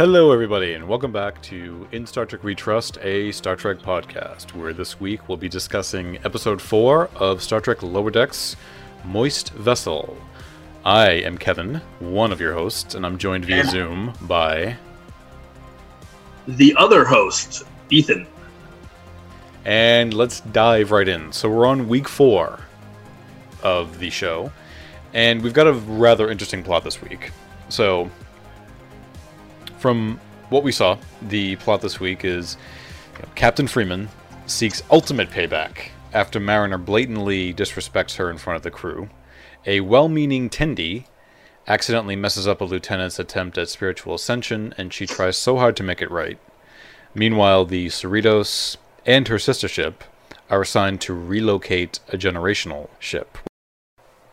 Hello, everybody, and welcome back to In Star Trek We Trust, a Star Trek podcast, where this week we'll be discussing episode 4 of Star Trek Lower Decks Moist Vessel. I am Kevin, one of your hosts, and I'm joined via And- Zoom by. The other host, Ethan. And let's dive right in. So we're on week 4 of the show, and we've got a rather interesting plot this week. So, from what we saw, the plot this week is you know, Captain Freeman seeks ultimate payback after Mariner blatantly disrespects her in front of the crew. A well meaning Tendi accidentally messes up a lieutenant's attempt at spiritual ascension, and she tries so hard to make it right. Meanwhile, the Cerritos and her sister ship are assigned to relocate a generational ship.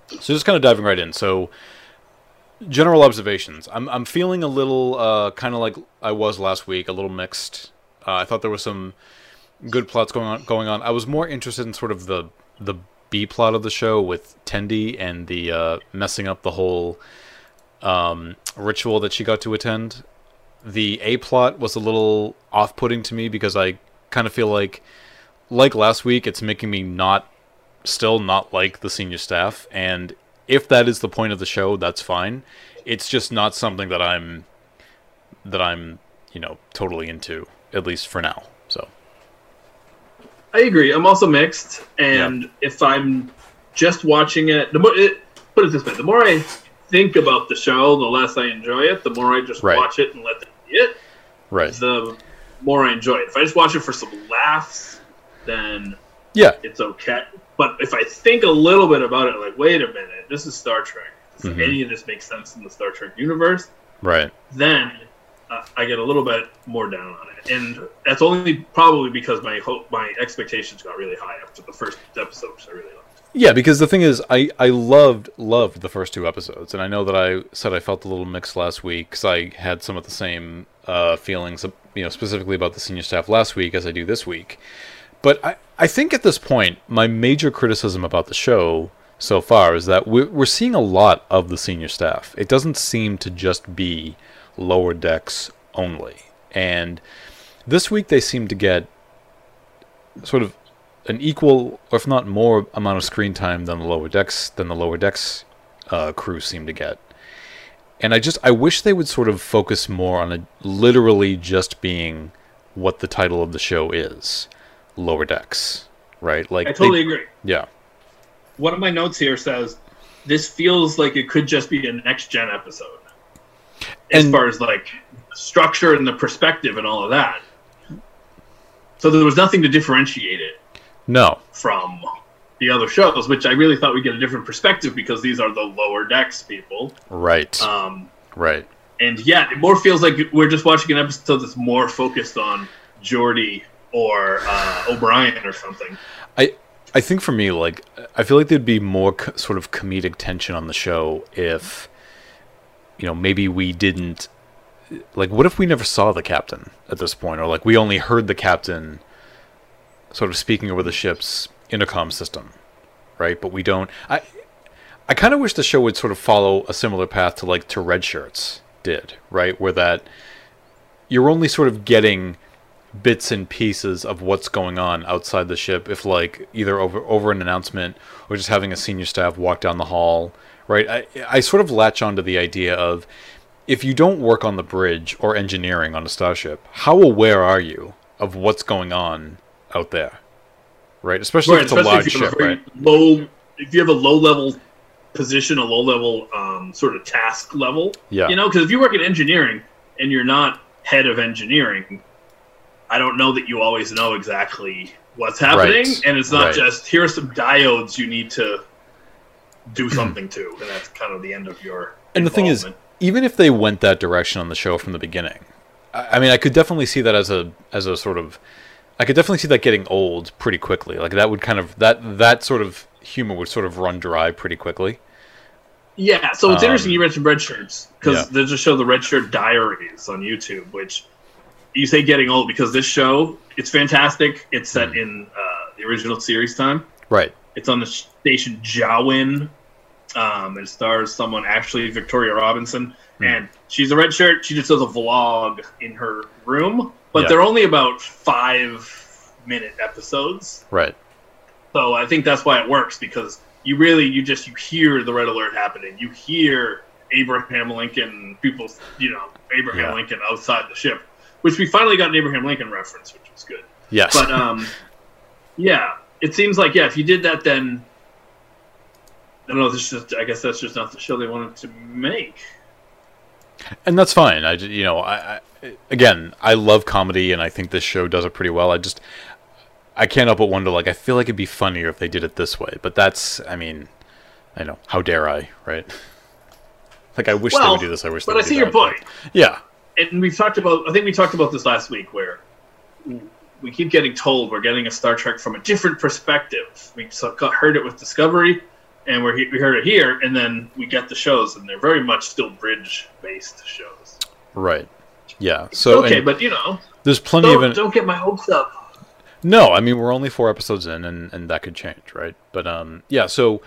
So just kind of diving right in. So general observations. I'm I'm feeling a little uh, kind of like I was last week, a little mixed. Uh, I thought there was some good plots going on going on. I was more interested in sort of the the B plot of the show with Tendi and the uh, messing up the whole um, ritual that she got to attend. The A plot was a little off-putting to me because I kind of feel like like last week it's making me not still not like the senior staff and if that is the point of the show that's fine it's just not something that i'm that i'm you know totally into at least for now so I agree. I'm also mixed, and if I'm just watching it, the more it, put it this way, the more I think about the show, the less I enjoy it. The more I just Right. watch it and let it be it, right the more I enjoy it. If I just watch it for some laughs, then yeah it's okay. But if I think a little bit about it, like, wait a minute, this is Star Trek. Does Mhm. any of this make sense in the Star Trek universe? right then uh, I get a little bit more down on it, and that's only probably because my hope, my expectations got really high after the first episode, which I really liked. yeah because the thing is i i loved loved the first two episodes and i know that i said i felt a little mixed last week because i had some of the same uh, feelings you know specifically about the senior staff last week as i do this week But I, I think at this point, my major criticism about the show so far is that we're, we're seeing a lot of the senior staff. It doesn't seem to just be lower decks only. And this week they seem to get sort of an equal, or if not more, amount of screen time than the lower decks than the lower decks uh, crew seem to get. And I just I wish they would sort of focus more on it literally just being what the title of the show is, lower decks, right? Like I they- totally agree. yeah, One of my notes here says this feels like it could just be a next gen episode, as And- far as like structure and the perspective and all of that. So there was nothing to differentiate it no, from the other shows, which I really thought we'd get a different perspective because these are the lower decks people. right, Um, right, and yeah, it more feels like we're just watching an episode that's more focused on Geordi or uh, O'Brien or something. I I think for me, like, I feel like there'd be more co- sort of comedic tension on the show if, you know, maybe we didn't. Like, what if we never saw the captain at this point, or like we only heard the captain, sort of speaking over the ship's intercom system, right? But we don't. I I kind of wish the show would sort of follow a similar path to like to Red Shirts did, right? Where that you're only sort of getting bits and pieces of what's going on outside the ship. If like either over over an announcement or just having a senior staff walk down the hall right? I i sort of latch onto the idea of if you don't work on the bridge or engineering on a starship how aware are you of what's going on out there? Right? Especially Right, if it's a especially large if you have ship a right low, if you have a low level position, a low level um, sort of task level. yeah. You know, because if you work in engineering and you're not head of engineering, I don't know that you always know exactly what's happening, Right, and it's not right. just here are some diodes you need to do something to, and that's kind of the end of your. And the thing is, even if they went that direction on the show from the beginning, I, I mean, I could definitely see that as a as a sort of, I could definitely see that getting old pretty quickly. Like that would kind of that that sort of humor would sort of run dry pretty quickly. Yeah, so it's Um, interesting you mentioned red shirts because yeah. there's a show, the Red Shirt Diaries, on YouTube, which you say getting old because this show it's fantastic. It's set Mm-hmm. in uh, the original series time. Right. It's on the station Jawin Um, it stars someone actually Victoria Robinson, Hmm. and she's a red shirt. She just does a vlog in her room, but Yeah. they're only about five minute episodes. Right. So I think that's why it works because you really you just you hear the red alert happening. You hear Abraham Lincoln people, you know, Abraham Yeah. Lincoln outside the ship, which we finally got an Abraham Lincoln reference, which was good. Yes. But um, yeah, it seems like yeah, if you did that, then I don't know. This just I guess that's just not the show they wanted to make. and that's fine. I you know I, I again I love comedy and I think this show does it pretty well. I just I can't help but wonder like I feel like it'd be funnier if they did it this way. But that's I mean I know how dare I right? Like I wish they would do this. I wish. But I see your point. but- Yeah. And we've talked about i think we talked about this last week where we keep getting told we're getting a star trek from a different perspective we got- heard it with discovery and we're, we heard it here and then we get the shows and they're very much still bridge based shows Right. Yeah. So okay but you know there's plenty don't, of. An, don't get my hopes up No, I mean we're only four episodes in, and, and that could change, right? But um, yeah. So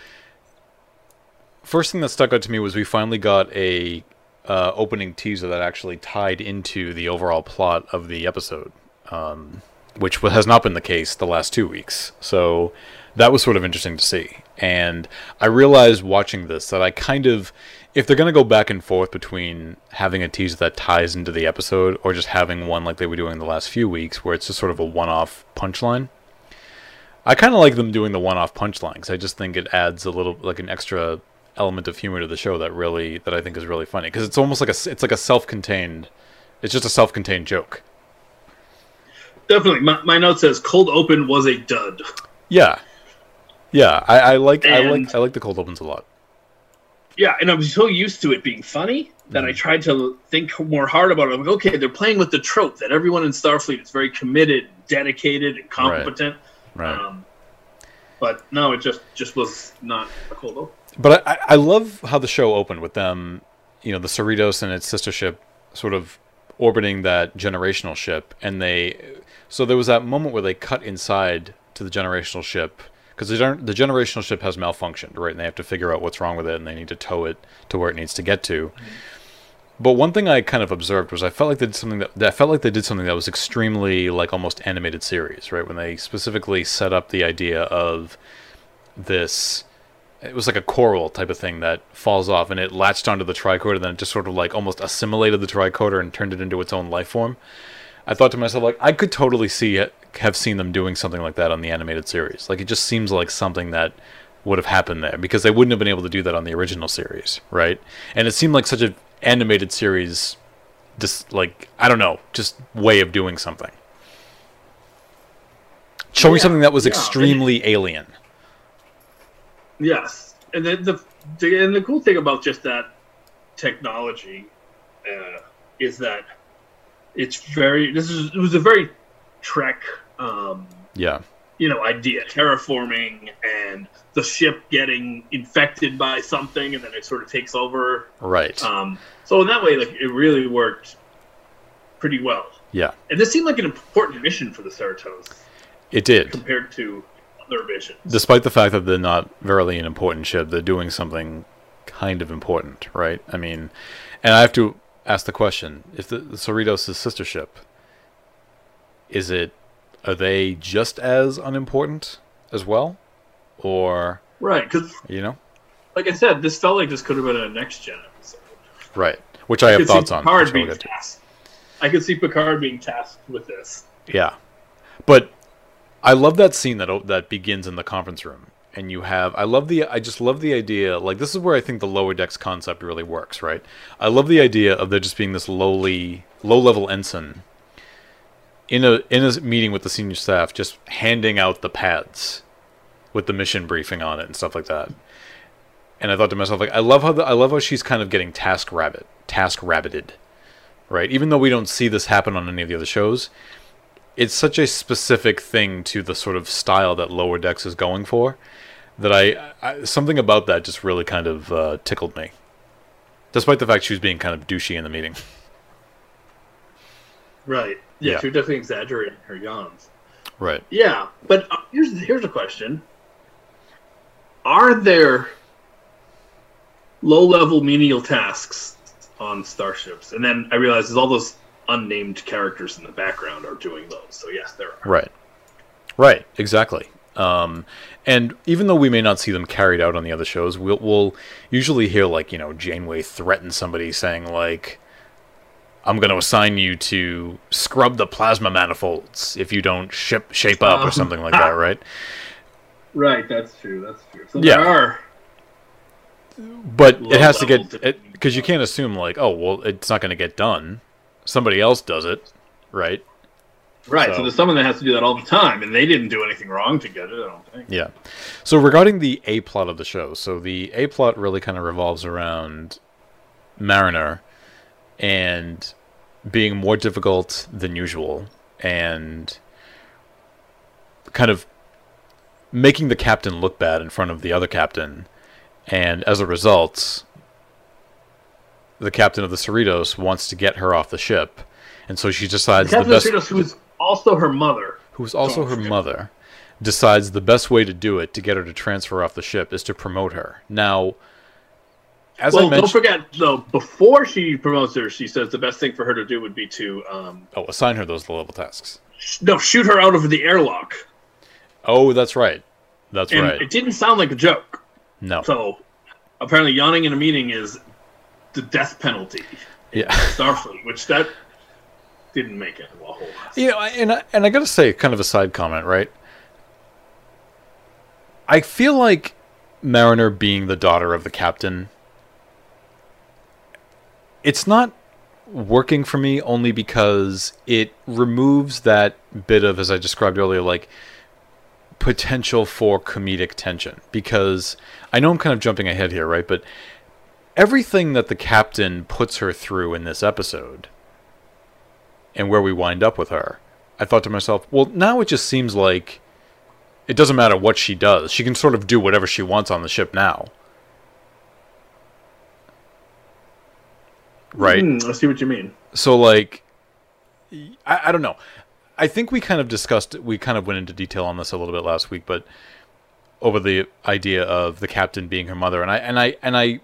first thing that stuck out to me was we finally got a uh, opening teaser that actually tied into the overall plot of the episode, um, which has not been the case the last two weeks. So that was sort of interesting to see, and I realized watching this that I kind of. If they're going to go back and forth between having a teaser that ties into the episode or just having one like they were doing the last few weeks where it's just sort of a one-off punchline, I kind of like them doing the one-off punchline because I just think it adds a little like an extra element of humor to the show that really that I think is really funny because it's almost like a it's like a self-contained it's just a self-contained joke. definitely my, my note says cold open was a dud Yeah, yeah. I, I like I like I like the cold opens a lot. yeah and i'm so used to it being funny that Mm-hmm. i tried to think more hard about it i'm like okay they're playing with the trope that everyone in starfleet is very committed dedicated and competent Right. Um, but no, it just just was not a cold open. But I, I love how the show opened with them, you know, the Cerritos and its sister ship sort of orbiting that generational ship, and they. So there was that moment where they cut inside to the generational ship because the, the generational ship has malfunctioned, right? And they have to figure out what's wrong with it, and they need to tow it to where it needs to get to. But one thing I kind of observed was I felt like they did something that, that felt like they did something that was extremely like almost animated series, right? When they specifically set up the idea of this it was like a coral type of thing that falls off and it latched onto the tricorder and then it just sort of like almost assimilated the tricorder and turned it into its own life form. I thought to myself like I could totally see it, have seen them doing something like that on the animated series. Like it just seems like something that would have happened there because they wouldn't have been able to do that on the original series, right? And it seemed like such an animated series just like I don't know, just way of doing something. Showing Yeah, something that was yeah. extremely alien. Yes, and then the, the and the cool thing about just that technology uh, is that it's very. This is it was a very Trek, um, Yeah. you know, idea terraforming and the ship getting infected by something, and then it sort of takes over. Right. Um, so in that way, like it really worked pretty well. yeah. And this seemed like an important mission for the Cerritos It did. compared to missions. Despite the fact that they're not verily an important ship, they're doing something kind of important, right? I mean, and I have to ask the question: if the, the Cerritos' sister ship, is it? Are they just as unimportant as well, or right, because you know, like I said, this felt like this could have been a next gen episode. right? Which I have thoughts on. Picard being tasked. I could see Picard being tasked with this. Yeah, but I love that scene that that begins in the conference room, and you have. I love the. I just love the idea. Like this is where I think the lower decks concept really works, right? I love the idea of there just being this lowly, low level ensign in a in a meeting with the senior staff, just handing out the pads with the mission briefing on it and stuff like that. And I thought to myself, like, I love how the, I love how she's kind of getting task rabbit, task rabbited, right? Even though we don't see this happen on any of the other shows, it's such a specific thing to the sort of style that Lower Decks is going for that I, I something about that just really kind of uh, tickled me, despite the fact she was being kind of douchey in the meeting. Right. Yeah, Yeah. she was definitely exaggerating her yawns. Right. Yeah, but uh, here's here's a question: Are there low level menial tasks on starships, and then I realized there's all those unnamed characters in the background are doing those. So yes, there are. Right. Right. Exactly. Um, and even though we may not see them carried out on the other shows, we'll, we'll usually hear like you know Janeway threaten somebody saying like, "I'm going to assign you to scrub the plasma manifolds if you don't ship shape up or Um, something like that." Right. Right, that's true. That's true. So Yeah. there are. But it has to get because you can't assume like, oh well, it's not going to get done. Somebody else does it, right? Right, so. So- there's someone that has to do that all the time, and they didn't do anything wrong to get it. I don't think. Yeah. So regarding the A plot of the show, so the A plot really kind of revolves around Mariner and being more difficult than usual and kind of making the captain look bad in front of the other captain and as a result the captain of the Cerritos wants to get her off the ship and so she decides the Captain best Cerritos, who is also her mother. who's also her mother, decides the best way to do it to get her to transfer off the ship is to promote her. Now, as well, I mentioned, don't forget though. Before she promotes her, she says the best thing for her to do would be to um, oh, assign her those low-level tasks. sh- no shoot her out of the airlock. Oh, that's right. That's And right. it didn't sound like a joke. No. So apparently, yawning in a meeting is the death penalty. Yeah. Starfleet, which that didn't make it a whole lot. You know, and I, and I got to say, kind of a side comment, right? I feel like Mariner being the daughter of the captain, it's not working for me only because it removes that bit of, as I described earlier, like potential for comedic tension. Because I know I'm kind of jumping ahead here, right? But everything that the captain puts her through in this episode and where we wind up with her, I thought to myself, well, now it just seems like it doesn't matter what she does. She can sort of do whatever she wants on the ship now. Right? Hmm, I see what you mean. So, like, I, I don't know. I think we kind of discussed, we kind of went into detail on this a little bit last week, but over the idea of the captain being her mother, and I, and I, and I,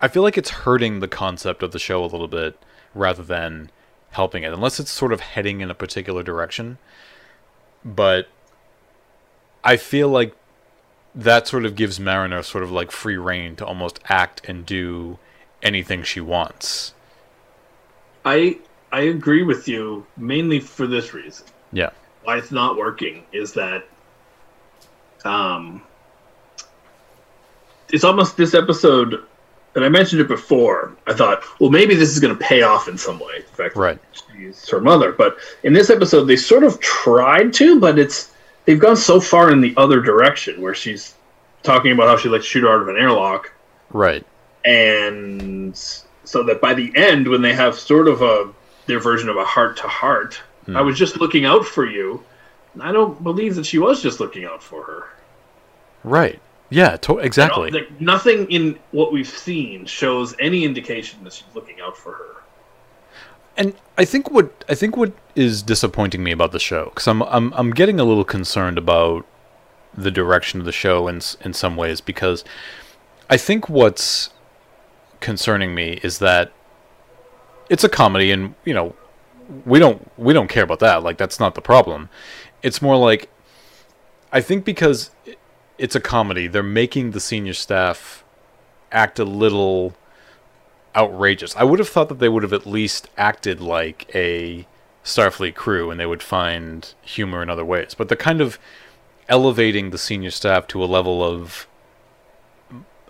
I feel like it's hurting the concept of the show a little bit rather than helping it, unless it's sort of heading in a particular direction. But I feel like that sort of gives Mariner sort of like free reign to almost act and do anything she wants. I I agree with you mainly for this reason. Yeah. Why it's not working is that um it's almost this episode and I mentioned it before. I thought, well maybe this is gonna pay off in some way. In fact Right. she's her mother. But in this episode they sort of tried to, but it's they've gone so far in the other direction where she's talking about how she likes to shoot her out of an airlock Right. and so that by the end when they have sort of a their version of a heart to heart hmm. i was just looking out for you i don't believe that she was just looking out for her Right. Yeah, to- exactly. Like, nothing in what we've seen shows any indication that she's looking out for her. And I think what I think what is disappointing me about the show cuz I'm I'm I'm getting a little concerned about the direction of the show in in some ways because I think what's concerning me is that it's a comedy and you know we don't we don't care about that. Like that's not the problem. It's more like i think because it's a comedy. They're making the senior staff act a little outrageous. I would have thought that they would have at least acted like a starfleet crew and they would find humor in other ways. But they're kind of elevating the senior staff to a level of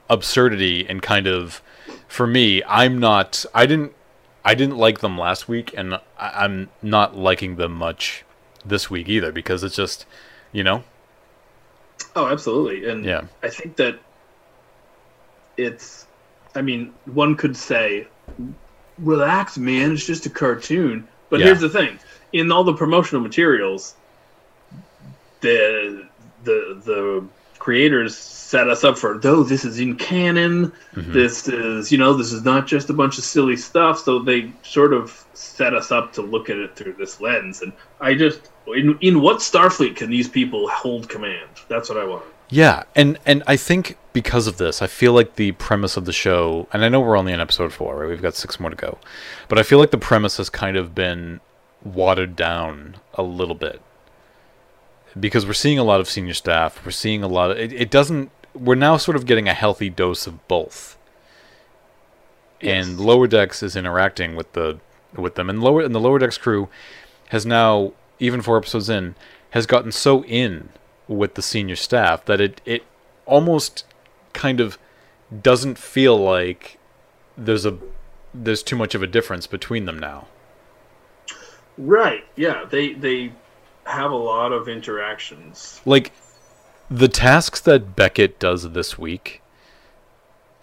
absurdity and kind of for me i'm not i didn't i didn't like them last week and i'm not liking them much this week either because it's just you know oh absolutely and Yeah. i think that it's i mean one could say relax man it's just a cartoon but Yeah. here's the thing in all the promotional materials the the the creators set us up for though this is in canon Mm-hmm. this is you know this is not just a bunch of silly stuff. So they sort of set us up to look at it through this lens. And i just in, in what starfleet can these people hold command? That's what i want. Yeah, and and I think because of this, I feel like the premise of the show, and I know we're only in episode four, right? We've got six more to go, but I feel like the premise has kind of been watered down a little bit because we're seeing a lot of senior staff. We're seeing a lot of it. It doesn't. We're now sort of getting a healthy dose of both, Yes. and lower decks is interacting with the with them, and lower and the lower decks crew has now even four episodes in has gotten so in with the senior staff that it it almost kind of doesn't feel like there's a there's too much of a difference between them now. Right. Yeah. They they have a lot of interactions. Like the tasks that Beckett does this week,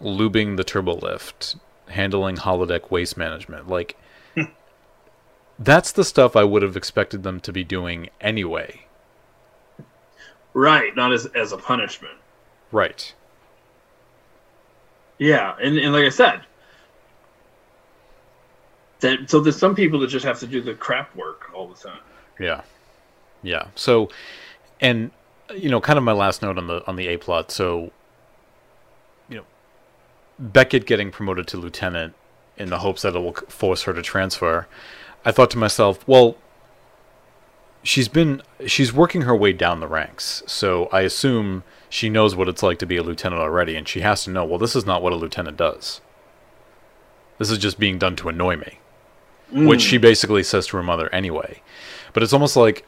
lubing the turbo lift, handling holodeck waste management, like that's the stuff I would have expected them to be doing anyway. Right. Not as as a punishment. Right. Yeah. And and like I said. That, so there's some people that just have to do the crap work all the time. Yeah. Yeah. So and you know, kind of my last note on the on the A plot, so you know, Beckett getting promoted to lieutenant in the hopes that it will force her to transfer. I thought to myself, well, she's been she's working her way down the ranks. So I assume she knows what it's like to be a lieutenant already and she has to know, well, this is not what a lieutenant does. This is just being done to annoy me which mm. she basically says to her mother anyway. But it's almost like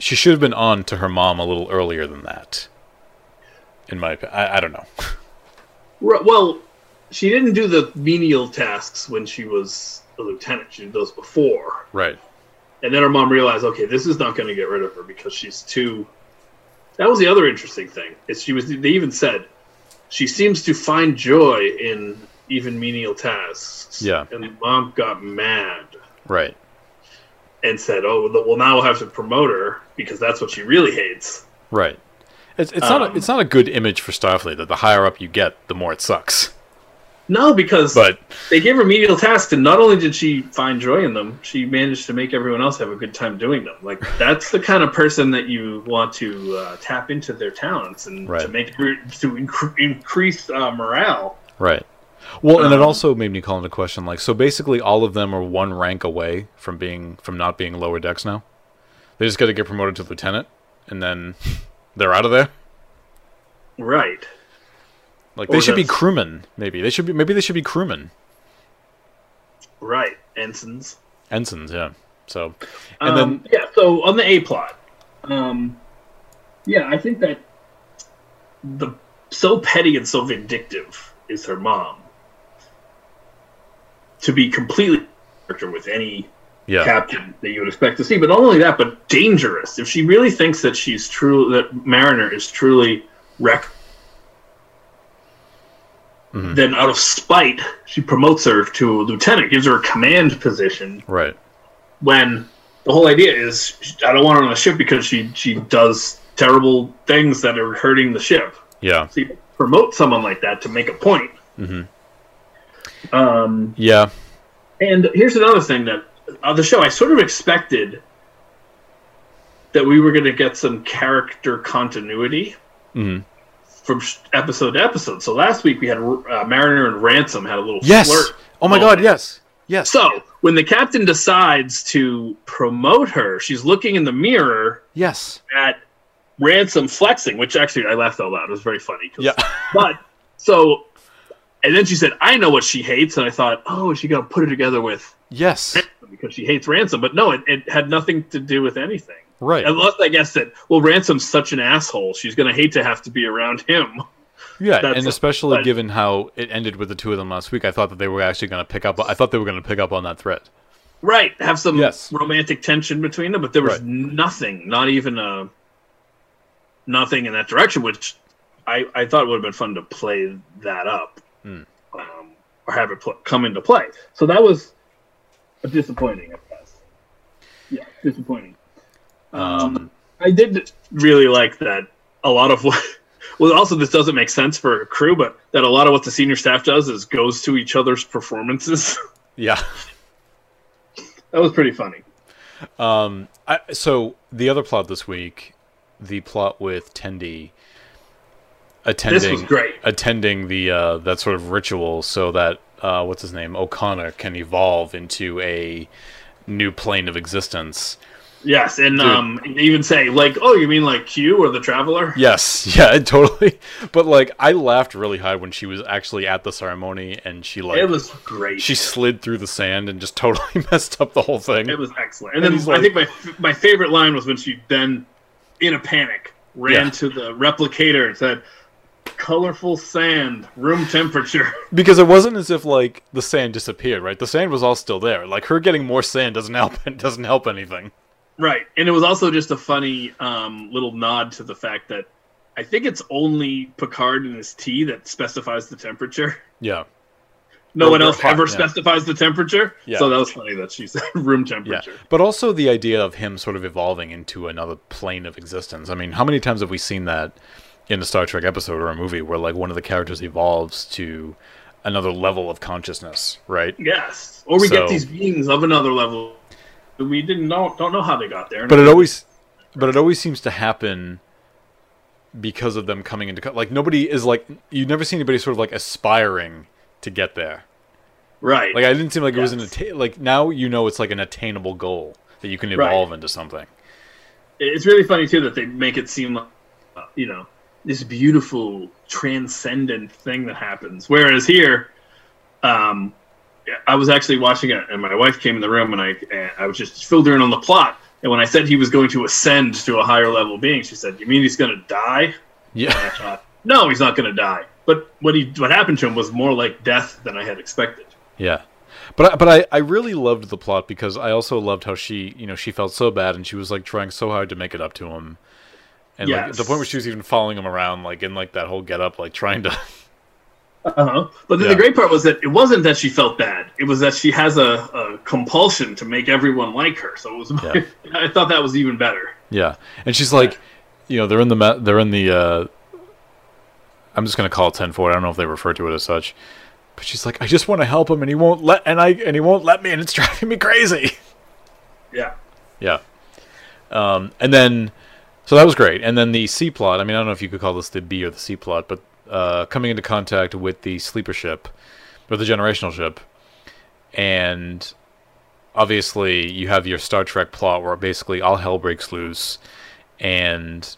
she should have been on to her mom a little earlier than that. In my opinion, I, I don't know. Well, she didn't do the menial tasks when she was a lieutenant. She did those before, right. and then her mom realized, okay, this is not going to get rid of her because she's too. That was the other interesting thing. Is she was? They even said she seems to find joy in even menial tasks. Yeah. and mom got mad Right. And said, "Oh, well, now we'll have to promote her because that's what she really hates." Right. It's it's not a, Um, it's not a good image for Starfleet that the higher up you get, the more it sucks. No, because But they gave her menial tasks, and not only did she find joy in them, she managed to make everyone else have a good time doing them. Like that's the kind of person that you want to uh, tap into their talents and to make to incre- increase uh, morale. right. Well, and it Um, also made me call into question like so basically all of them are one rank away from being from not being lower decks now. They just got to get promoted to lieutenant and then they're out of there. Right. Like Or they should be crewmen, maybe. They should be maybe they should be crewmen. Right. Ensigns. Ensigns, yeah. So and Um, then yeah. So on the A plot, um, yeah, I think that the so petty and so vindictive is her mom to be completely with any yeah. captain that you would expect to see. But not only that, but dangerous. If she really thinks that she's true, that Mariner is truly wreck, Mhm. then out of spite, she promotes her to a lieutenant, gives her a command position. Right. When the whole idea is, I don't want her on the ship because she she does terrible things that are hurting the ship. Yeah. So you promote someone like that to make a point. Mhm. Um, Yeah. And here's another thing that on the show I sort of expected that we were going to get some character continuity Mhm. from episode to episode. So last week we had uh, Mariner and Ransom had a little Yes. flirt. Oh my moment. god, yes. Yes. So when the captain decides to promote her, she's looking in the mirror yes. at Ransom flexing, which actually I laughed out loud. It was very funny. Yeah. But so, and then she said, "I know what she hates," and I thought, "Oh, is she gonna put it together with?" yes. because she hates Ransom. But no, it, it had nothing to do with anything. Right. Unless I guess that well, Ransom's such an asshole. She's gonna hate to have to be around him. Yeah, That's and a- especially but- given how it ended with the two of them last week, I thought that they were actually going to pick up. I thought they were going to pick up on that threat. Right, have some Yes. romantic tension between them, but there was Right. nothing, not even a nothing in that direction, which I I thought would have been fun to play that up Hmm. um, or have it pl- come into play. So that was a disappointing, I guess. Yeah, disappointing. Um, Um, I did really like that a lot of what. Well, also this doesn't make sense for a crew, but that a lot of what the senior staff does is goes to each other's performances. yeah. that was pretty funny. Um, I, so the other plot this week, the plot with Tendi, attending great. attending the uh, that sort of ritual so that uh, what's his name O'Connor can evolve into a new plane of existence. Yes, and Dude. um, even say like, "Oh, you mean like Q or the Traveler?" Yes, yeah, totally. But like, I laughed really hard when she was actually at the ceremony and she like It was great. she slid through the sand and just totally messed up the whole thing. It was excellent. And, And then he's I think my my favorite line was when she then, in a panic, ran Yeah. to the replicator and said, "Colorful sand, room temperature." Because it wasn't as if like the sand disappeared, right? The sand was all still there. Like her getting more sand doesn't help. Doesn't help anything. right, and it was also just a funny um, little nod to the fact that I think it's only Picard and his tea that specifies the temperature. Yeah, No Or- one else hot, ever yeah. specifies the temperature. Yeah. So that was funny that she said room yeah. temperature. But also the idea of him sort of evolving into another plane of existence. I mean, how many times have we seen that in a Star Trek episode or a movie where like one of the characters evolves to another level of consciousness, right? Yes, or we So- get these beings of another level. that We didn't know, don't know how they got there. But it always, but it always seems to happen because of them coming into like nobody is like you never see anybody sort of like aspiring to get there. right. Like I didn't seem like it was an Yes. atta- like now you know it's like an attainable goal that you can Right. evolve into something. it's really funny too that they make it seem like you know this beautiful transcendent thing that happens. Whereas here um i was actually watching it and my wife came in the room and i and i was just filled her in on the plot. And when i said he was going to ascend to a higher level being she said you mean he's going to die and i Yeah, thought no he's not going to die. But what he what happened to him was more like death than i had expected. Yeah. But I, but I, I really loved the plot because I also loved how she you know she felt so bad and she was like trying so hard to make it up to him, and like the point where she was even following him around like in like that whole get up like trying to Uh-huh. But then Yeah. the great part was that it wasn't that she felt bad. It was that she has a, a compulsion to make everyone like her. So it was. Yeah. I thought that was even better. Yeah, and she's like, you know, they're in the they're in the. Uh, I'm just gonna call it ten forward. I don't know if they refer to it as such, but she's like, I just want to help him, and he won't let, and I and he won't let me, and it's driving me crazy. Yeah. yeah, um, and then, so that was great, and then the C plot. I mean, I don't know if you could call this the B or the C plot, but uh, coming into contact with the sleeper ship, or the generational ship, and obviously you have your Star Trek plot where basically all hell breaks loose, and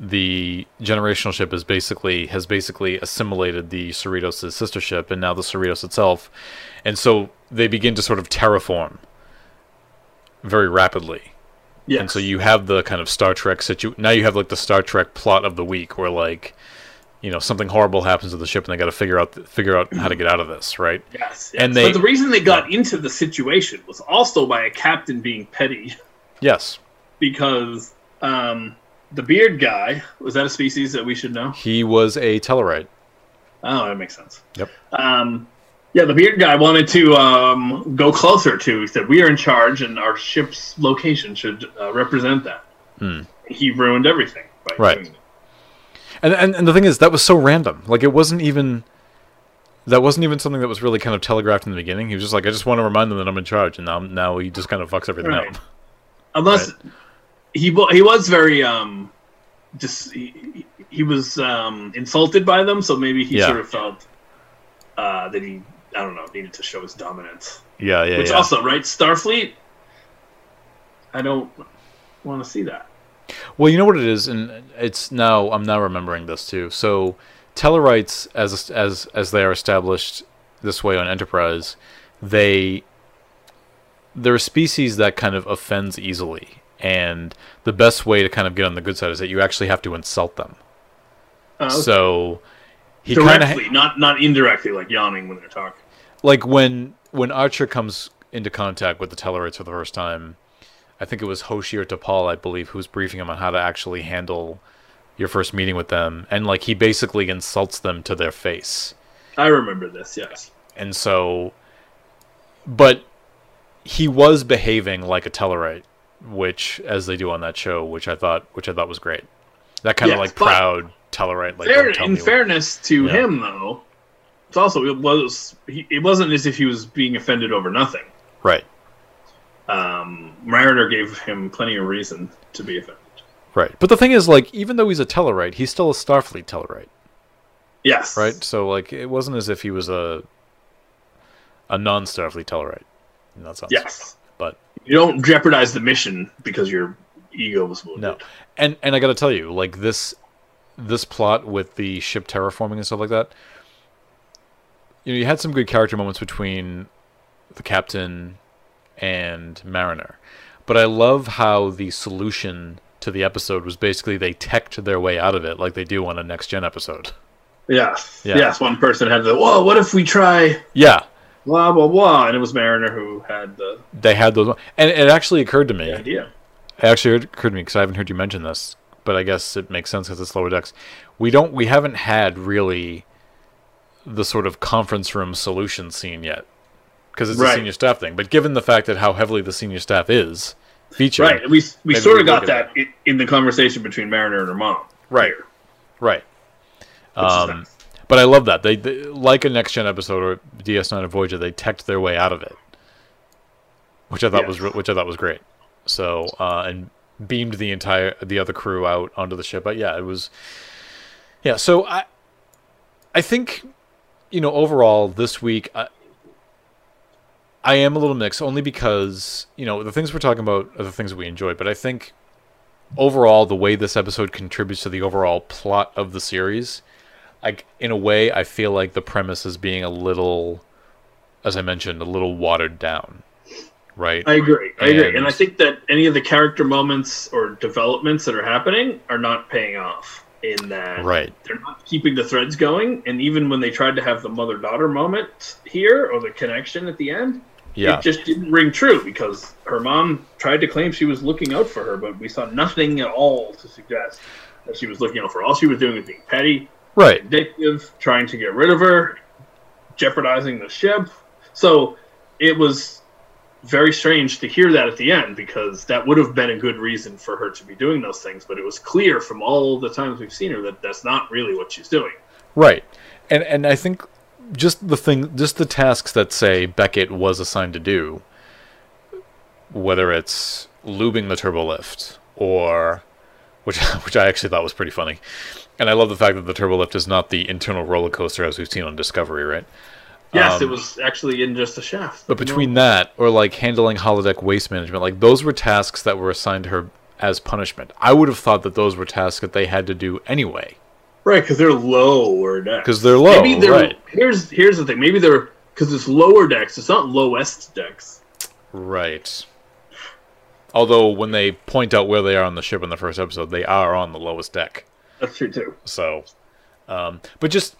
the generational ship is basically has basically assimilated the Cerritos' sister ship and now the Cerritos itself, and so they begin to sort of terraform very rapidly. Yeah. And so you have the kind of Star Trek situ. Now you have like the Star Trek plot of the week, where like, you know, something horrible happens to the ship, and they got to figure out figure out how to get out of this, right? Yes. and they- but the reason they got into the situation was also by a captain being petty, Yes, because um, the beard guy was that a species that we should know? he was a Tellarite. Oh, that makes sense. Yep. Um, yeah, the beard guy wanted to um, go closer to. He said, "We are in charge, and our ship's location should uh, represent that." Hmm. He ruined everything by Right. And, and and the thing is, that was so random. Like it wasn't even. That wasn't even something that was really kind of telegraphed in the beginning. He was just like, I just want to remind them that I'm in charge, and now now he just kind of fucks everything Right. up. Unless he he was very um, just he, he was um, insulted by them, so maybe he Yeah. sort of felt uh, that he I don't know needed to show his dominance. Yeah, yeah, Which yeah. also, right, Starfleet. I don't want to see that. Well, you know what it is, and it's now I'm now remembering this too. So, Tellarites, as as as they are established this way on Enterprise, they they're a species that kind of offends easily, and the best way to kind of get on the good side is that you actually have to insult them. Uh, So he kind of directly, not not indirectly, like yawning when they're talking. Like when when Archer comes into contact with the Tellarites for the first time, I think it was Hoshi or T'Pol, I believe, who's briefing him on how to actually handle your first meeting with them, and like he basically insults them to their face, I remember this. Yes. and so, but he was behaving like a Tellarite, which as they do on that show, which I thought which I thought was great. That kind of like proud Tellarite, like Fair, in me what- fairness to Yeah. him, though, it's also it was he, it wasn't as if he was being offended over nothing. right, Um, Mariner gave him plenty of reason to be offended. right. But the thing is, like, even though he's a Tellarite, he's still a Starfleet Tellarite. Yes. right? So like it wasn't as if he was a a non-Starfleet Tellarite in that sense. Yes. But You don't jeopardize the mission because your ego was wounded. no, and and I got to tell you, like this this plot with the ship terraforming and stuff like that. You know, you had some good character moments between the captain and Mariner, but I love how the solution to the episode was basically they teched their way out of it, like they do on a next gen episode. Yes. Yeah. Yes. One person had the, whoa, what if we try Yeah, blah, blah, blah? And it was Mariner who had the, they had those, and it actually occurred to me. the idea. It actually occurred to me because I haven't heard you mention this, but I guess it makes sense because it's lower decks. We don't, we haven't had really the sort of conference room solution scene yet because it's a senior staff thing. But given the fact that how heavily the senior staff is featured, Right. We, we sort of got look at that in, the conversation between Mariner and her mom. Right. here, right? Um, nice. But I love that they, they like a next gen episode or DS9 or Voyager, they teched their way out of it, which I thought was which I thought was great. So uh, and beamed the entire the other crew out onto the ship. But yeah, it was yeah. So I I think you know overall this week I, I am a little mixed only because you know the things we're talking about are the things that we enjoy, but I think overall the way this episode contributes to the overall plot of the series like in a way i feel like the premise is being a little as i mentioned a little watered down right I agree. I agree. And- And I think that any of the character moments or developments that are happening are not paying off in that right they're not keeping the threads going. And even when they tried to have the mother daughter moment here or the connection at the end, yeah it just didn't ring true because her mom tried to claim she was looking out for her, but we saw nothing at all to suggest that she was looking out for her. All she was doing was being petty, right vindictive, trying to get rid of her, jeopardizing the ship. So it was very strange to hear that at the end because that would have been a good reason for her to be doing those things. But it was clear from all the times we've seen her that that's not really what she's doing. right and and i think just the thing just the tasks that say beckett was assigned to do whether it's lubing the turbo lift or which which i actually thought was pretty funny and i love the fact that the turbo lift is not the internal roller coaster as we've seen on discovery right Yes, Um, it was actually in just a shaft. But between that or like handling holodeck waste management, like those were tasks that were assigned to her as punishment. I would have thought that those were tasks that they had to do anyway right, because they're lower decks. because they're low, Maybe they're right? here's here's the thing. Maybe they're because it's lower decks. It's not lowest decks. Right. Although when they point out where they are on the ship in the first episode, they are on the lowest deck. That's true too. So, um, but just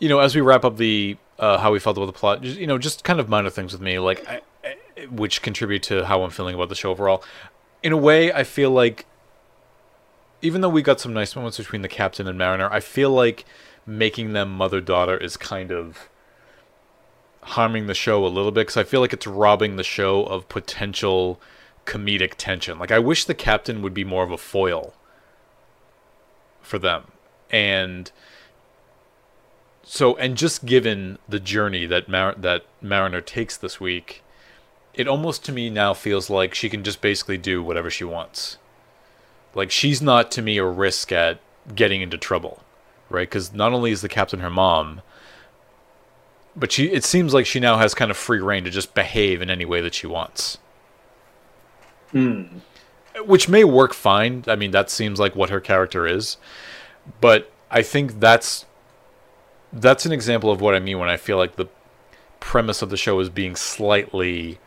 you know, as we wrap up the uh, how we felt about the plot, just, you know, just kind of minor things with me, like I, I, which contribute to how I'm feeling about the show overall. In a way, I feel like even though we got some nice moments between the captain and Mariner, I feel like making them mother daughter is kind of harming the show a little bit because I feel like it's robbing the show of potential comedic tension. Like I wish the captain would be more of a foil for them. And so and just given the journey that Mar- that Mariner takes this week, it almost to me now feels like she can just basically do whatever she wants. Like she's not to me a risk at getting into trouble, right? Cuz not only is the captain her mom, but she it seems like she now has kind of free reign to just behave in any way that she wants Hmm. which may work fine. I mean, that seems like what her character is, but I think that's that's an example of what I mean when I feel like the premise of the show is being slightly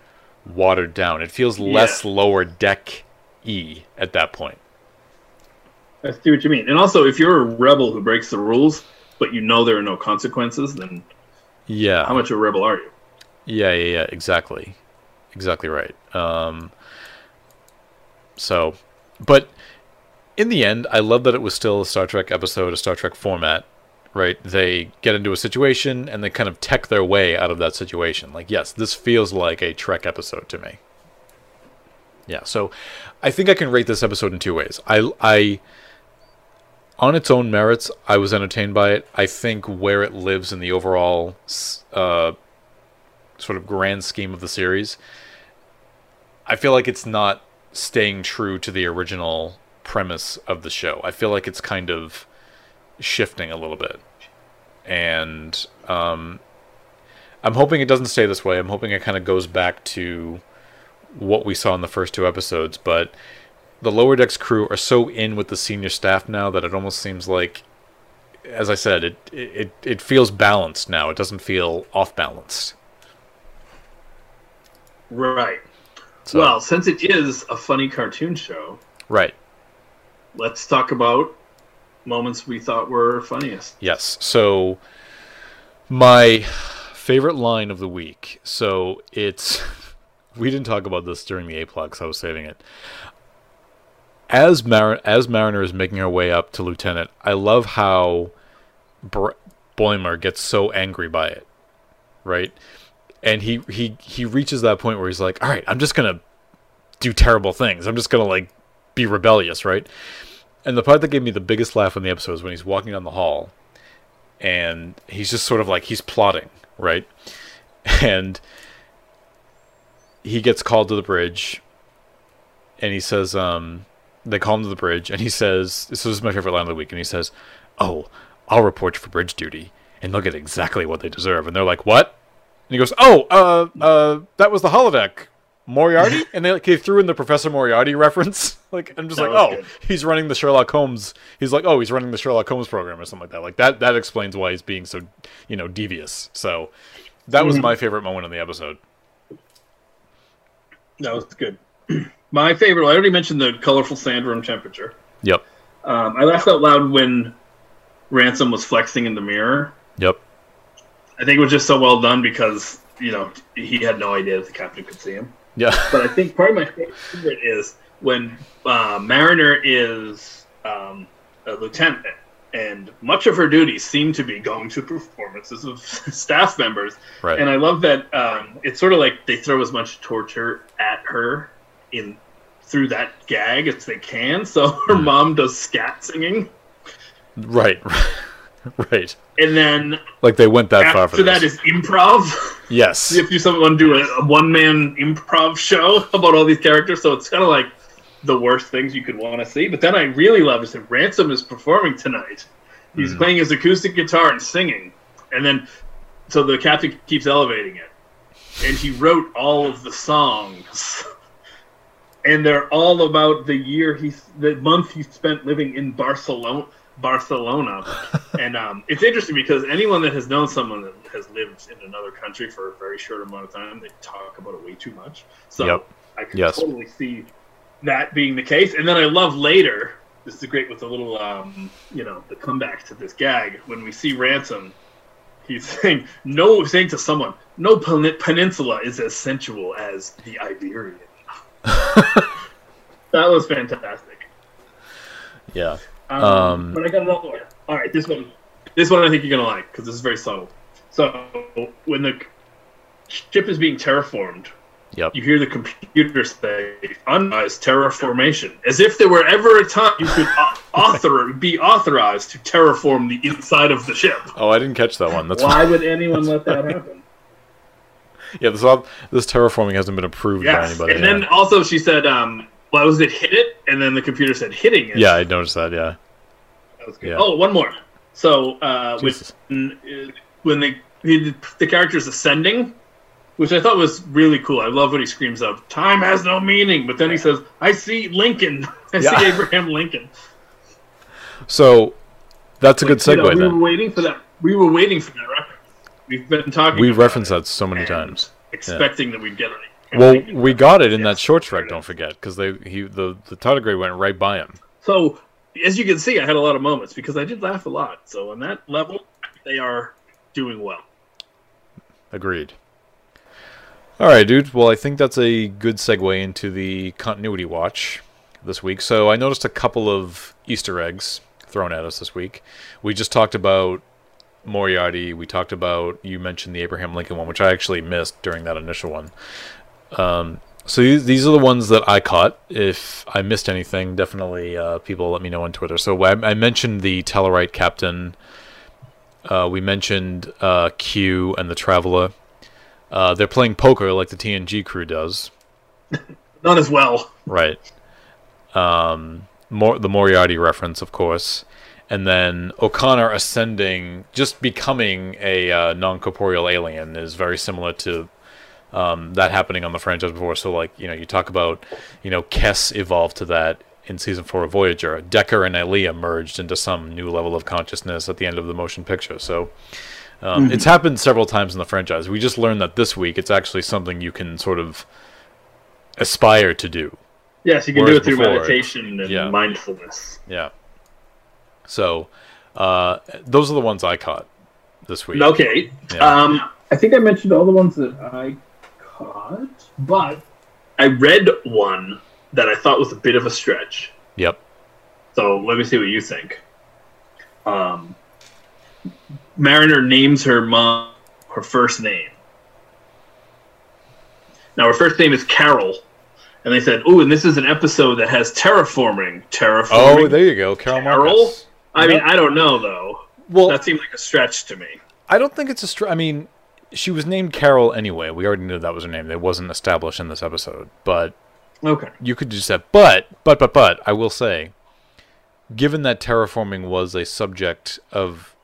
watered down. It feels less lower deck e at that point. I see what you mean. And also, if you're a rebel who breaks the rules, but you know there are no consequences, then Yeah. how much of a rebel are you? Yeah, yeah, yeah, exactly. Exactly right. Um so but in the end, I love that it was still a Star Trek episode, a Star Trek format, right? They get into a situation and they kind of tech their way out of that situation. Like, yes, this feels like a Trek episode to me. Yeah, so I think I can rate this episode in two ways. I I on its own merits, I was entertained by it. I think where it lives in the overall uh, sort of grand scheme of the series, I feel like it's not staying true to the original premise of the show. I feel like it's kind of shifting a little bit. and um, I'm hoping it doesn't stay this way. I'm hoping it kind of goes back to what we saw in the first two episodes, but the lower decks crew are so in with the senior staff now that it almost seems like as I said, it it it feels balanced now. It doesn't feel off balanced. Right. So, well, since it is a funny cartoon show, right. Let's talk about moments we thought were funniest. Yes. So my favorite line of the week. So it's we didn't talk about this during the A plug, I was saving it. As Mar- as Mariner is making her way up to lieutenant, I love how Br- Boimler gets so angry by it, right? And he he he reaches that point where he's like, "All right, I'm just gonna do terrible things. I'm just gonna like be rebellious, right?" And the part that gave me the biggest laugh in the episode is when he's walking down the hall, and he's just sort of like he's plotting, right? And he gets called to the bridge, and he says, um, they call him to the bridge, and he says, "This is my favorite line of the week," and he says, "Oh." I'll report for bridge duty, and they'll get exactly what they deserve. And they're like, what? And he goes, oh, uh, uh, that was the holodeck. Moriarty? and they, like, he threw in the Professor Moriarty reference. like, I'm just that like, oh, good. he's running the Sherlock Holmes. He's like, oh, he's running the Sherlock Holmes program or something like that. Like, that, that explains why he's being so, you know, devious. So that was mm-hmm. my favorite moment in the episode. That was good. my favorite, I already mentioned the colorful sand room temperature. Yep. Um, I laughed out loud when Ransom was flexing in the mirror. Yep. I think it was just so well done because you know he had no idea that the captain could see him. Yeah. But I think part of my favorite is when uh, Mariner is um, a lieutenant, and much of her duties seem to be going to performances of staff members. Right. And I love that um, it's sort of like they throw as much torture at her in through that gag as they can. So her mm. mom does scat singing. Right. right. And then like they went that far for after that is improv. Yes. if you someone do a, a one man improv show about all these characters, so it's kind of like the worst things you could want to see. But then I really love is that Ransom is performing tonight. He's mm. playing his acoustic guitar and singing, and then so the captain keeps elevating it, and he wrote all of the songs. and they're all about the year he's the month he spent living in Barcelona Barcelona, and um, it's interesting because anyone that has known someone that has lived in another country for a very short amount of time, they talk about it way too much. So yep. I can yes. totally see that being the case. And then I love later. This is great with the little, um, you know, the comeback to this gag when we see Ransom. He's saying no, saying to someone, "No peninsula is as sensual as the Iberian." that was fantastic. Yeah. Um, um, but I got another one. All right, this one, this one I think you're gonna like because this is very subtle. So when the ship is being terraformed, yep. you hear the computer say "unauthorized terraformation," as if there were ever a time you could author be authorized to terraform the inside of the ship. Oh, I didn't catch that one. That's why would anyone let that happen? Yeah, this this terraforming hasn't been approved yes. by anybody. And then also she said, um, well, was it hit it? And then the computer said hitting it. Yeah, I noticed that. Yeah. That was good. Yeah. Oh, one more. So uh, when when the the character's ascending, which I thought was really cool. I love what he screams out, "Time has no meaning." But then he says, "I see Lincoln. I yeah. see Abraham Lincoln." So that's a good segue. You know, we then. were waiting for that. We were waiting for that reference. We've been talking. We've referenced that so many times, expecting yeah. that we'd get it. Well, we got it in that short trek. Don't forget, because they he the the tardigrade went right by him. So as you can see, I had a lot of moments because I did laugh a lot. So on that level, they are doing well. Agreed. All right, dude. Well, I think that's a good segue into the continuity watch this week. So I noticed a couple of Easter eggs thrown at us this week. We just talked about Moriarty. We talked about you mentioned the Abraham Lincoln one, which I actually missed during that initial one. Um, so these are the ones that I caught. If I missed anything, definitely uh, people let me know on Twitter. So I, I mentioned the Tellarite captain. Uh, we mentioned uh, Q and the Traveler. Uh, they're playing poker like the TNG crew does. Not as well. Right. Um, more the Moriarty reference, of course, and then O'Connor ascending, just becoming a uh, non-corporeal alien, is very similar to um, that happening on the franchise before. So, like, you know, you talk about, you know, Kes evolved to that in season four of Voyager. Decker and Ilia merged into some new level of consciousness at the end of the motion picture. So, um, Mm-hmm. it's happened several times in the franchise. We just learned that this week it's actually something you can sort of aspire to do. Yes, you can Whereas do it through before- meditation and yeah. mindfulness. Yeah. So, uh, those are the ones I caught this week. Okay. Yeah. Um, I think I mentioned all the ones that I caught, but I read one that I thought was a bit of a stretch. Yep. So let me see what you think. Um, Mariner names her mom her first name. Now her first name is Carol, and they said, "Oh, and this is an episode that has terraforming." Terraforming. Oh, there you go, Carol Carol? Marcus. I mean, I don't know though. Well, That seemed like a stretch to me. I don't think it's a str- I mean, she was named Carol anyway. We already knew that was her name. It wasn't established in this episode, but Okay. you could just say, but, but, but, but, I will say, given that terraforming was a subject of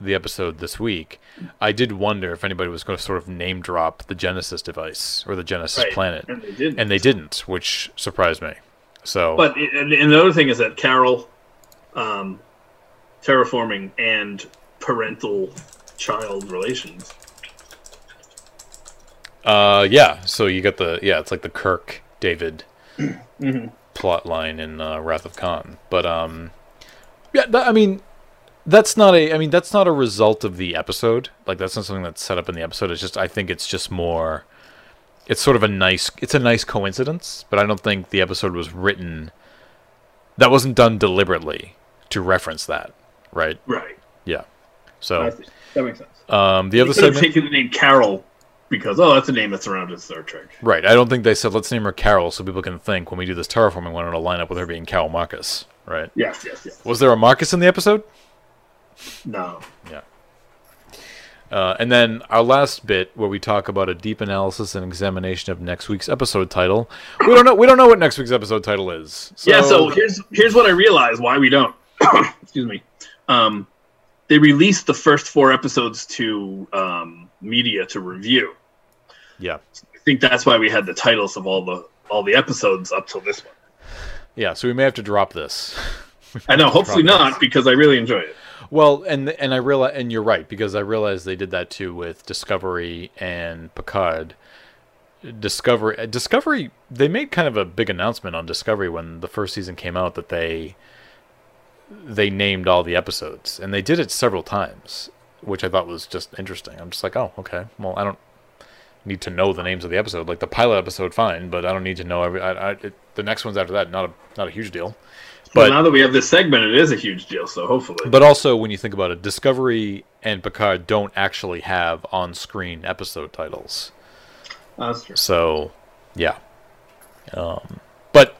the episode this week, I did wonder if anybody was going to sort of name drop the Genesis device or the Genesis Right. planet, And they did. and they didn't, which surprised me. So, But and, and the other thing is that Carol, um, terraforming and parental child relations. Uh, yeah, so you got the yeah, it's like the Kirk David Mm-hmm. plot line in uh, Wrath of Khan. But um, yeah, that, I mean, that's not a. I mean, that's not a result of the episode. Like that's not something that's set up in the episode. It's just I think it's just more. It's sort of a nice. It's a nice coincidence, but I don't think the episode was written. That wasn't done deliberately to reference that, right? Right. Yeah. So. That makes sense. um, the They other could have segment, taken the name Carol because oh, that's a name that's around in Star Trek. right? I don't think they said let's name her Carol so people can think when we do this terraforming one it'll line up with her being Carol Marcus, right? Yes, yes, yes. Was there a Marcus in the episode? No. Yeah. Uh, and then our last bit, where we talk about a deep analysis and examination of next week's episode title. We don't know. We don't know what next week's episode title is. So, yeah. So here's here's what I realized why we don't. Excuse me. Um, they released the first four episodes to um, media to review. Yeah, I think that's why we had the titles of all the all the episodes up till this one. yeah. So we may have to drop this. I know. Hopefully not, because I really enjoy it. Well, and and I realize, and you're right because I realized they did that too with Discovery and Picard. Discovery, uh, Discovery, they made kind of a big announcement on Discovery when the first season came out that they they named all the episodes, and they did it several times, which I thought was just interesting. I'm just like, oh, okay. Well, I don't need to know the names of the episode. Like the pilot episode, fine, but I don't need to know every. I, I, it, the next ones after that, not a not a huge deal. But But now that we have this segment, it is a huge deal. So hopefully, but also, when you think about it, Discovery and Picard don't actually have on-screen episode titles. that's true. So, yeah. Um, but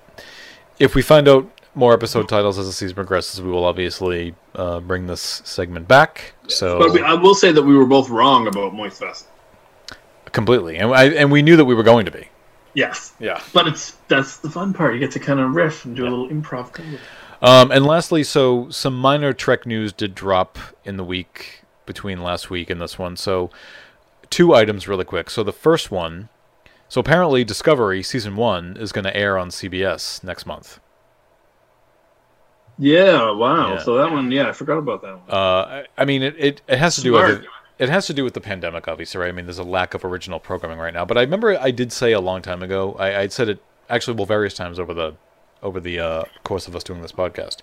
if we find out more episode titles as the season progresses, we will obviously uh, bring this segment back. So But we, I will say that we were both wrong about Moist Vessel. Completely, and I, and we knew that we were going to be. Yes, Yeah. but it's that's the fun part. You get to kind of riff and do a little improv. Um, and lastly, so some minor Trek news did drop in the week between last week and this one. So two items really quick. So the first one, so apparently Discovery season one is going to air on CBS next month. Yeah, wow. Yeah. So that one, yeah, I forgot about that one. Uh, I, I mean, it, it, it has to do with it has to do with the pandemic, obviously, right? I mean, there's a lack of original programming right now. But I remember I did say a long time ago. I, I'd said it actually, well, various times over the over the uh, course of us doing this podcast.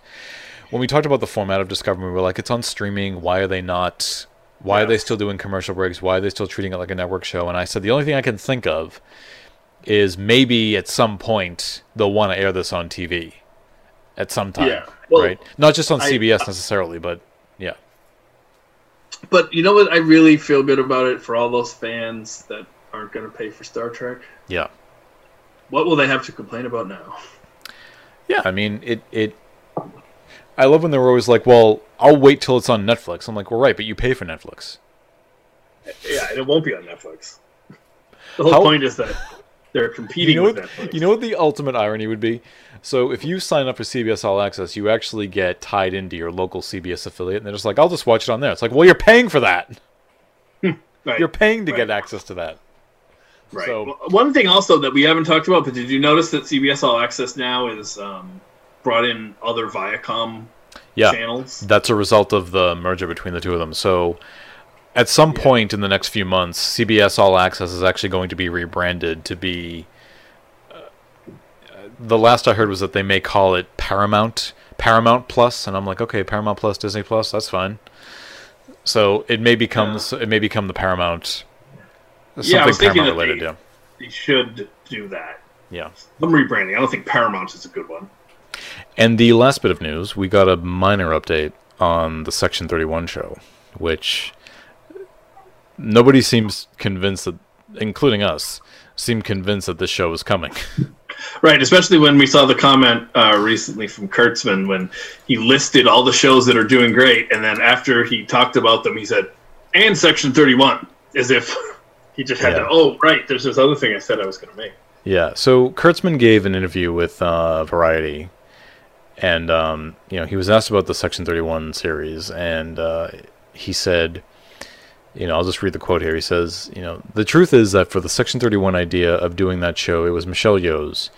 When we talked about the format of Discovery, we were like, it's on streaming. Why are they not? Why are they still doing commercial breaks? Why are they still treating it like a network show? And I said the only thing I can think of is maybe at some point they'll want to air this on TV at some time, Yeah. Well, right? Not just on I- CBS necessarily, but yeah. But you know what? I really feel good about it for all those fans that aren't going to pay for Star Trek. Yeah. What will they have to complain about now? Yeah, I mean it. It. I love when they're always like, "Well, I'll wait till it's on Netflix." I'm like, "Well, right, but you pay for Netflix." Yeah, and it won't be on Netflix. The whole How- point is that they're competing You know, with what, Netflix. you know what the ultimate irony would be? So if you sign up for CBS All Access, you actually get tied into your local CBS affiliate, and they're just like, "I'll just watch it on there." It's like, well, you're paying for that. right. You're paying to Right. get access to that. Right. So- Well, One thing also that we haven't talked about, but did you notice that CBS All Access now is um, brought in other Viacom Yeah, channels? that's a result of the merger between the two of them. So at some point in the next few months, CBS All Access is actually going to be rebranded to be. The last I heard was that they may call it Paramount Paramount Plus, and I'm like, okay, Paramount Plus, Disney Plus, that's fine. So it may become Yeah. it may become the Paramount. Something Yeah, I was thinking Paramount that related, they- yeah. They should do that. Yeah. Some rebranding. I don't think Paramount is a good one. And the last bit of news, we got a minor update on the Section 31 show, which nobody seems convinced that, including us, seem convinced that this show is coming. Right, especially when we saw the comment uh, recently from Kurtzman when he listed all the shows that are doing great, and then after he talked about them, he said, "And Section 31," as if he just had Yeah. to. Oh, right. There's this other thing I said I was going to make. yeah. So Kurtzman gave an interview with uh, Variety, and um, you know he was asked about the Section 31 series, and uh, he said. You know, I'll just read the quote here. He says, "You know, the truth is that for the Section 31 idea of doing that show, it was Michelle Yeoh's.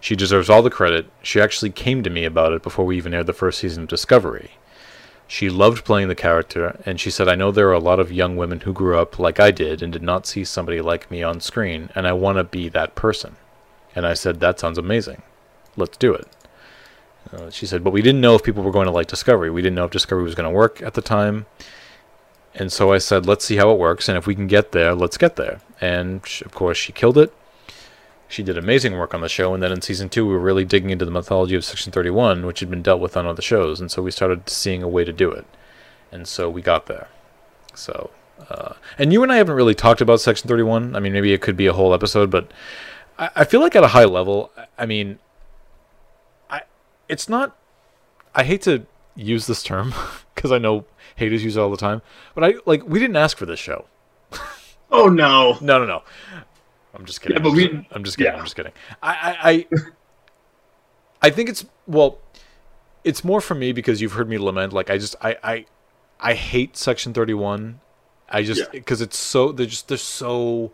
She deserves all the credit. She actually came to me about it before we even aired the first season of Discovery. She loved playing the character, and she said, I know there are a lot of young women who grew up like I did and did not see somebody like me on screen, and I want to be that person. And I said, That sounds amazing. Let's do it. Uh, she said, But we didn't know if people were going to like Discovery. We didn't know if Discovery was going to work at the time. And so I said, Let's see how it works, and if we can get there, let's get there. And sh- of course, she killed it. She did amazing work on the show, and then in season two, we were really digging into the mythology of Section 31, which had been dealt with on other shows, and so we started seeing a way to do it. And so we got there. So, uh, and you and I haven't really talked about Section 31. I mean, maybe it could be a whole episode, but I, I feel like at a high level, I- I mean, I it's not. I hate to use this term because I know haters use it all the time, but I like we didn't ask for this show. Oh no! No, no, no. I'm just kidding. Yeah, but I'm, we- just, I'm just kidding. yeah. I'm just kidding. I, I, I, think it's well, it's more for me because you've heard me lament. Like I just, I, I, I hate Section 31. I just Yeah. because it's so they're just they're so.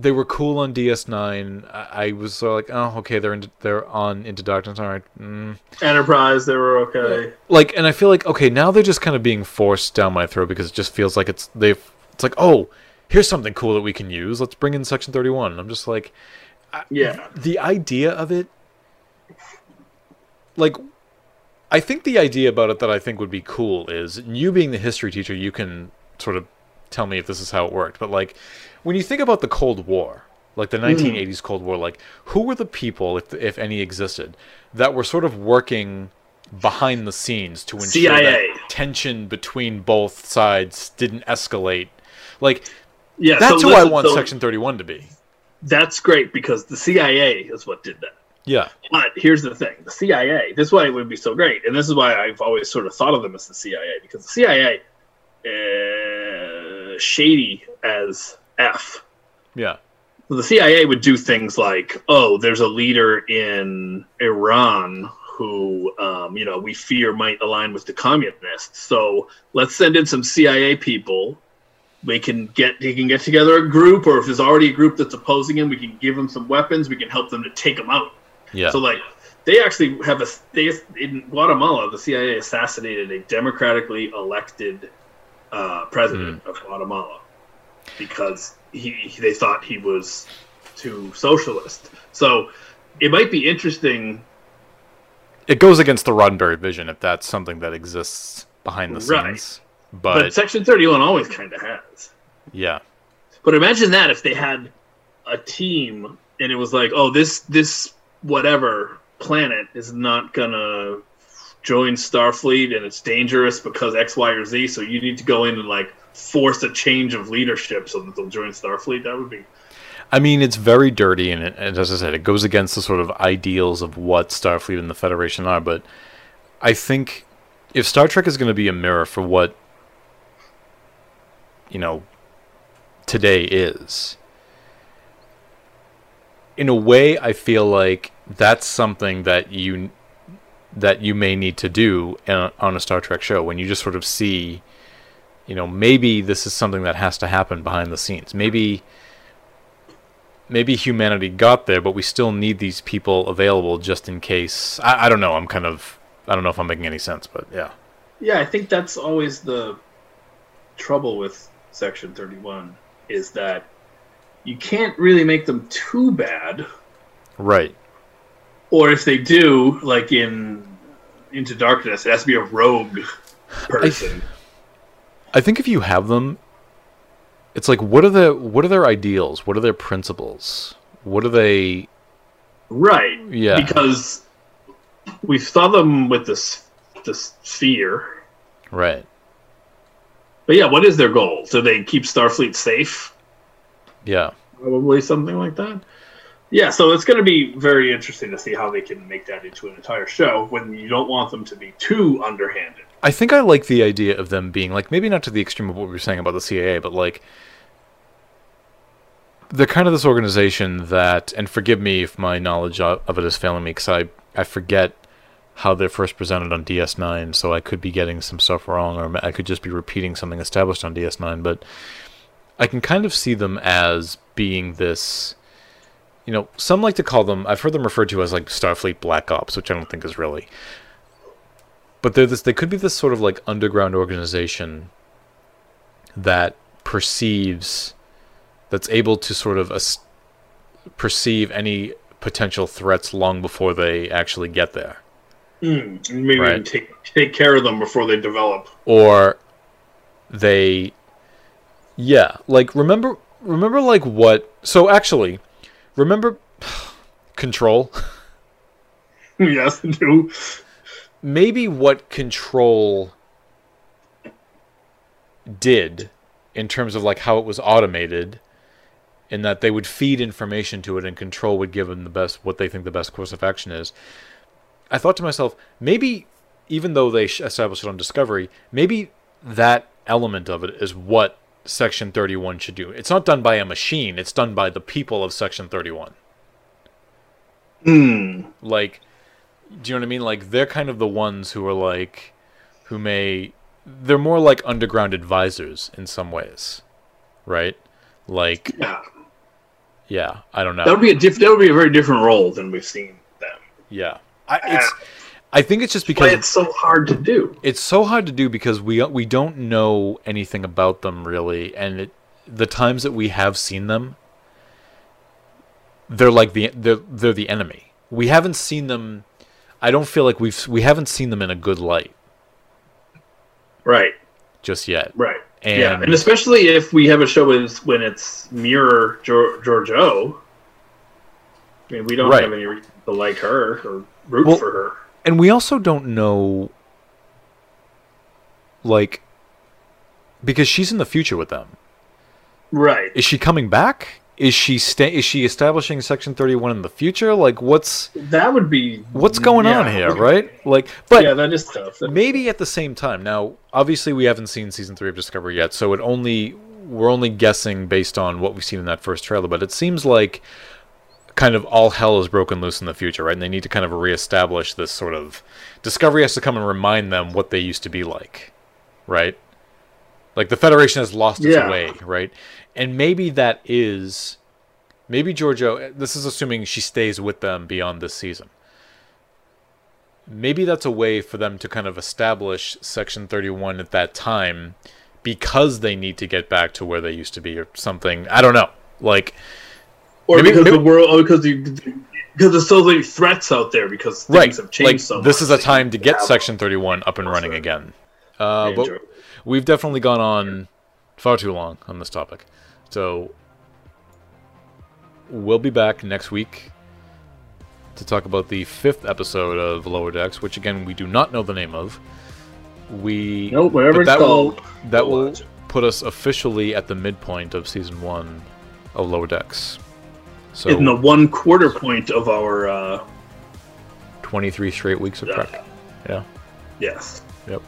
They were cool on DS9. I, I was sort of like, oh, okay, they're into, they're on Into Darkness. All right, mm. Enterprise, they were okay. like, and I feel like okay, now they're just kind of being forced down my throat because it just feels like it's they've. It's like, oh, here's something cool that we can use. Let's bring in Section 31. I'm just like, Yeah, the idea of it like i think the idea about it that i think would be cool is you being the history teacher you can sort of tell me if this is how it worked but like when you think about the cold war like the 1980s cold war like who were the people if if any existed that were sort of working behind the scenes to ensure CIA. that tension between both sides didn't escalate like yeah. that's so who i want so section 31 to be That's great because the CIA is what did that. yeah But here's the thing: the CIA. This is why it would be so great, and this is why I've always sort of thought of them as the CIA because the CIA, uh, shady as f. yeah The CIA would do things like, "Oh, there's a leader in Iran who, um, you know, we fear might align with the communists. So let's send in some CIA people. We can get he can get together a group, or if there's already a group that's opposing him, we can give them some weapons. We can help them to take them out." yeah So like they actually have a they in Guatemala, the CIA assassinated a democratically elected uh, president Hmm. of Guatemala because he they thought he was too socialist. So it might be interesting. it goes against the Roddenberry vision if that's something that exists behind the Right. scenes. But, But, Section Thirty One always kind of has. yeah, But imagine that if they had a team and it was like, oh, this this whatever planet is not gonna join Starfleet and it's dangerous because X, Y, or Z. So you need to go in and like force a change of leadership so that they'll join Starfleet. That would be I mean it's very dirty, and, it, and as I said, it goes against the sort of ideals of what Starfleet and the Federation are. But I think if Star Trek is going to be a mirror for what you know today is, in a way, I feel like that's something that you that you may need to do uh, on a Star Trek show when you just sort of see, you know, maybe this is something that has to happen behind the scenes. Maybe maybe humanity got there, but we still need these people available just in case. I, I don't know. I'm kind of I don't know if I'm making any sense, but yeah. Yeah, I think that's always the trouble with Section 31 is that you can't really make them too bad. Right. Or if they do, like in Into Darkness, it has to be a rogue person. I, I think if you have them, it's like what are the what are their ideals? What are their principles? What are they? Right. Yeah. Because we saw them with this this sphere. Right. But yeah, what is their goal? Do they keep Starfleet safe? Yeah. Probably something like that. Yeah, so it's going to be very interesting to see how they can make that into an entire show when you don't want them to be too underhanded. I think I like the idea of them being like maybe not to the extreme of what we were saying about the CAA, but like they're kind of this organization that, and forgive me if my knowledge of it is failing me, because I I forget how they're first presented on DS9, so I could be getting some stuff wrong, or I could just be repeating something established on DS9. But I can kind of see them as being this. You know, some like to call them. I've heard them referred to as like Starfleet Black Ops, which I don't think is really. But they're this. They could be this sort of like underground organization that perceives, that's able to sort of as, perceive any potential threats long before they actually get there. Mm, maybe right. take take care of them before they develop. Or they yeah, like remember remember like what so actually remember control yes, I do. Maybe what control did in terms of like how it was automated in that they would feed information to it and control would give them the best what they think the best course of action is I thought to myself, maybe even though they established it on Discovery, maybe that element of it is what Section 31 should do. It's not done by a machine, it's done by the people of Section 31. Hmm. Like, do you know what I mean? Like, they're kind of the ones who are like, who may, they're more like underground advisors in some ways, right? Like, yeah, yeah. I don't know. That would be a diff- That would be a very different role than we've seen them. Yeah. I, it's, I think it's just because it's so hard to do. It's so hard to do because we we don't know anything about them really, and it, the times that we have seen them, they're like the they're, they're the enemy. We haven't seen them. I don't feel like we've we haven't seen them in a good light. Right. Just yet. Right. And, yeah, and especially if we have a show with when it's mirror Georgiou. I mean, we don't right. have any reason to like her or root well, for her. And we also don't know, like, because she's in the future with them. Right. Is she coming back? Is she sta- Is she establishing Section Thirty One in the future? Like, what's that would be? What's going yeah. on here, right? Like, but yeah, that is tough. Maybe at the same time. Now, obviously, we haven't seen season three of Discovery yet, so it only we're only guessing based on what we've seen in that first trailer. But it seems like kind of all hell is broken loose in the future, right? And they need to kind of reestablish this sort of Discovery has to come and remind them what they used to be like, right? Like the Federation has lost its yeah. way, right? And maybe that is maybe Georgiou this is assuming she stays with them beyond this season. Maybe that's a way for them to kind of establish Section 31 at that time because they need to get back to where they used to be or something. I don't know. Like or maybe, because maybe, the world, or because the, because there's so many threats out there because things right. have changed like, so much. This is a time to get Section 31 up and running again. Uh, but we've definitely gone on far too long on this topic. So we'll be back next week to talk about the fifth episode of Lower Decks, which again we do not know the name of. We nope, whatever that will, that will put us officially at the midpoint of season one of Lower Decks. So in the one quarter point of our uh, 23 straight weeks of Trek. Yeah. Yes. Yep.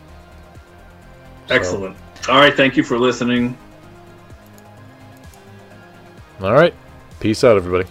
Excellent. So. All right. Thank you for listening. All right. Peace out, everybody.